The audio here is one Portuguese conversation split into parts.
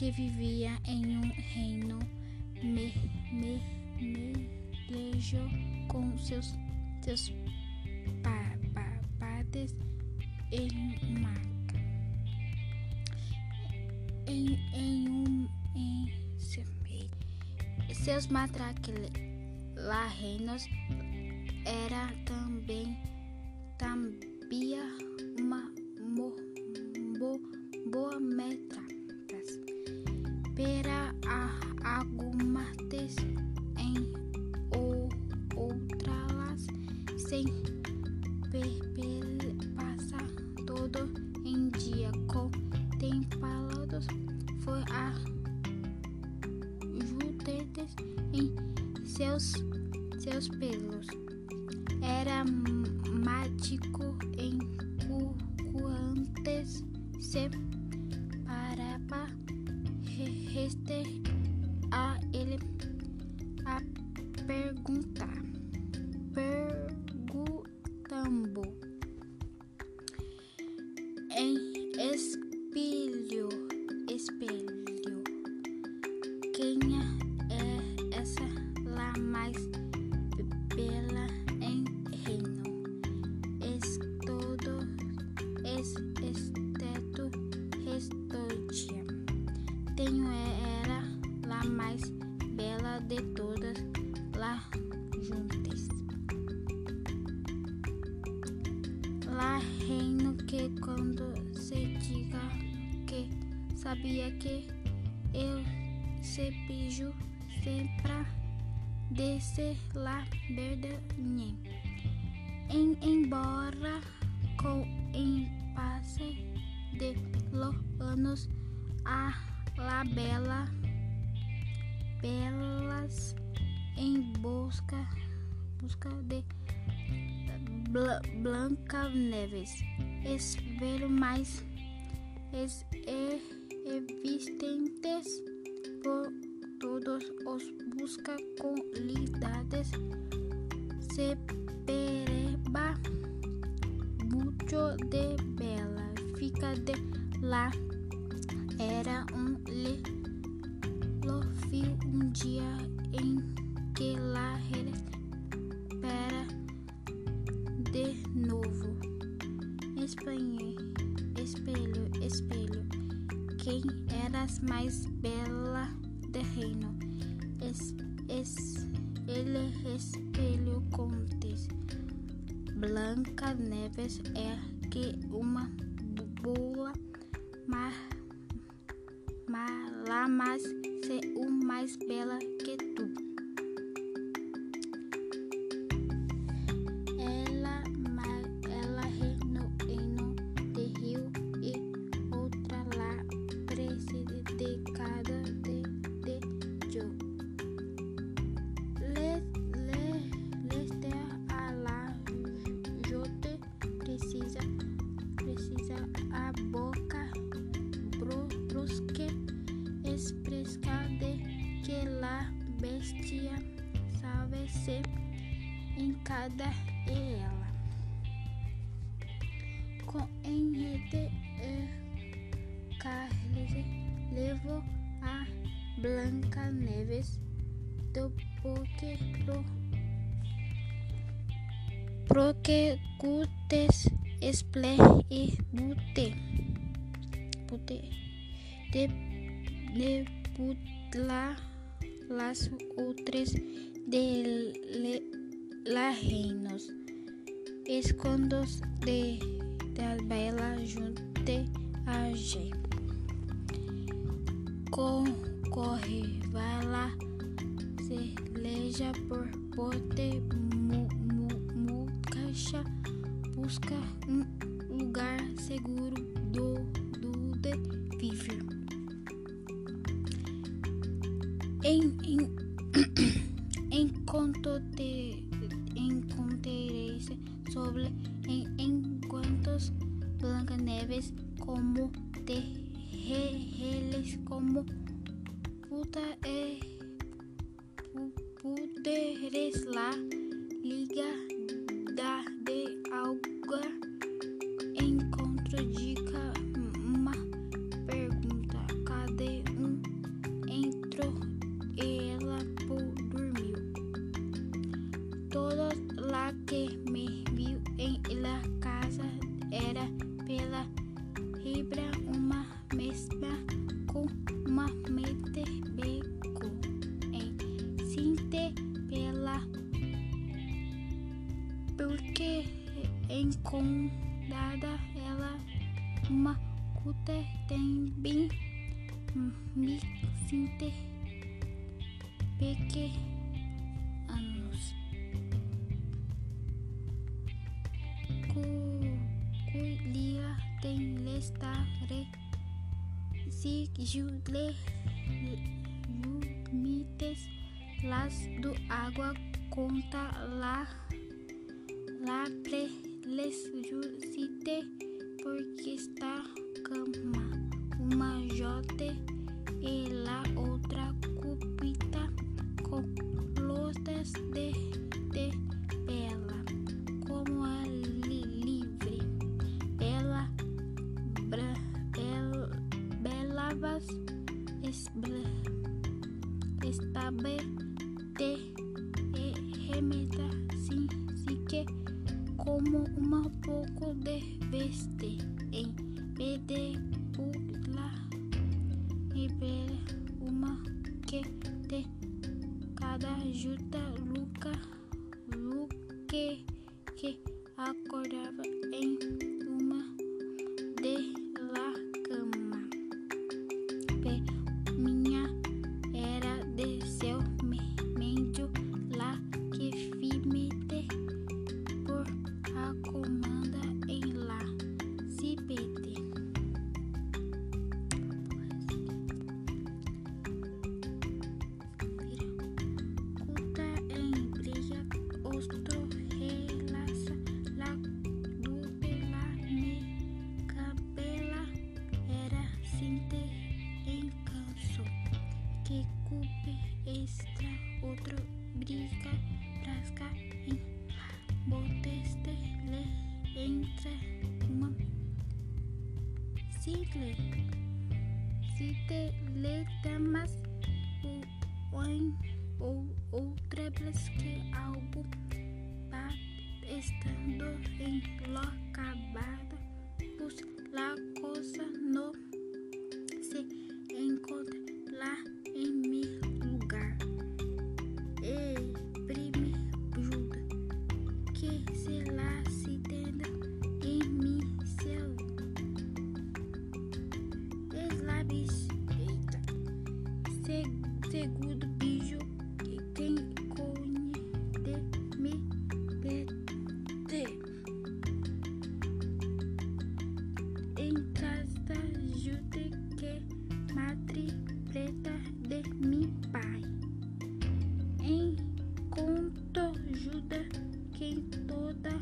que vivia em um reino me, me, com seus, seus pa, pa, padres em maca. Em, em um em seu, seus matraquilhos reinos era também também foi a judetes em seus seus pelos. Era mágico em quantes se parava reste es esteto restodia tenho era lá mais bela de todas lá juntas. Lá reino que quando se diga que sabia que eu se pijo sempre descer lá verdade em embora com em passe de los anos a la bela belas em busca busca de Bla, Blanca Neves. Espero mais. Es, e, existentes por todos os busca qualidades se pereba mucho de bela. Fica de lá. Era um le lo fio um dia em que lá espera de novo. Espanha, espelho espelho. Quem eras mais bela de reino? Es, es, ele espelho contes Blanca Neves é que uma boa mas lá mais se o mais bela expressa de que la bestia sabe se em cada ela com enrede e Carles levou a Blanca Neves do porque pro pro que gutes esple e bute bute de de las outras de la reinos escondos de da bela junte a G. Com, corre vai lá se leja por pote mu, mu, mu caixa busca um lugar seguro do, do de viver em, em enquanto te enquanto sobre em enquantos Blancaneves como de reles como puta e poderes lá liga si jule jumites las do água conta lá pre les jusite porque está cama uma jote e la outra cupita com lotas de, estabe de e remeta sim, sim que como uma pouco de veste em vez pula e ver uma que de cada juta luca luque que acordava em briga prasca em boteste le entre uma sigle se te le temas o em ou outras que algo estando em lo segundo bicho que quem conhe de me de em casa jute que matri preta de mi pai. Em conto juda quem toda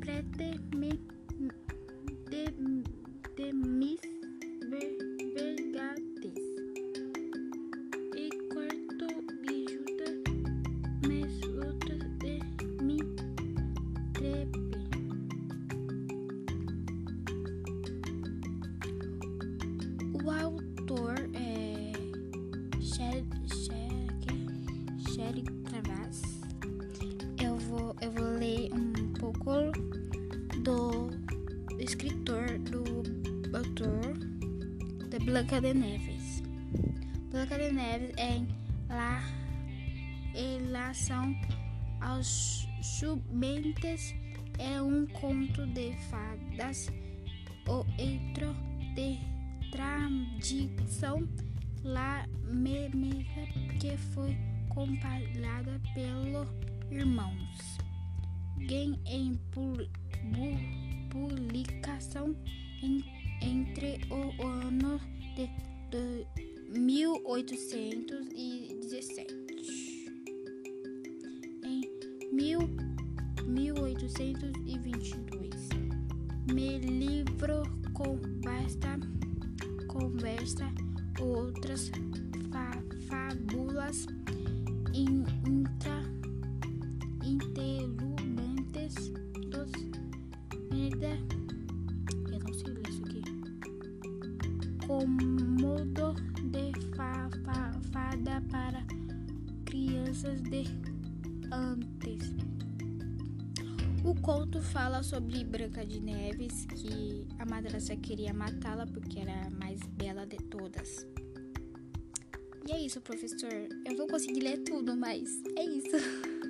prete me de, de mis Blanca de Neves. Blanca de Neves em La Relação aos Chumentes é um conto de fadas o entro de tradição lá memeza que foi compilada pelo irmãos. Game em publicação entre o ano de, de 1817 em mil, 1817 1822. Me livro com basta conversa outras fa fábulas intra interludantes antes o conto fala sobre Branca de Neves, que a madraça queria matá-la porque era a mais bela de todas. E é isso, professor. Eu vou conseguir ler tudo, mas é isso.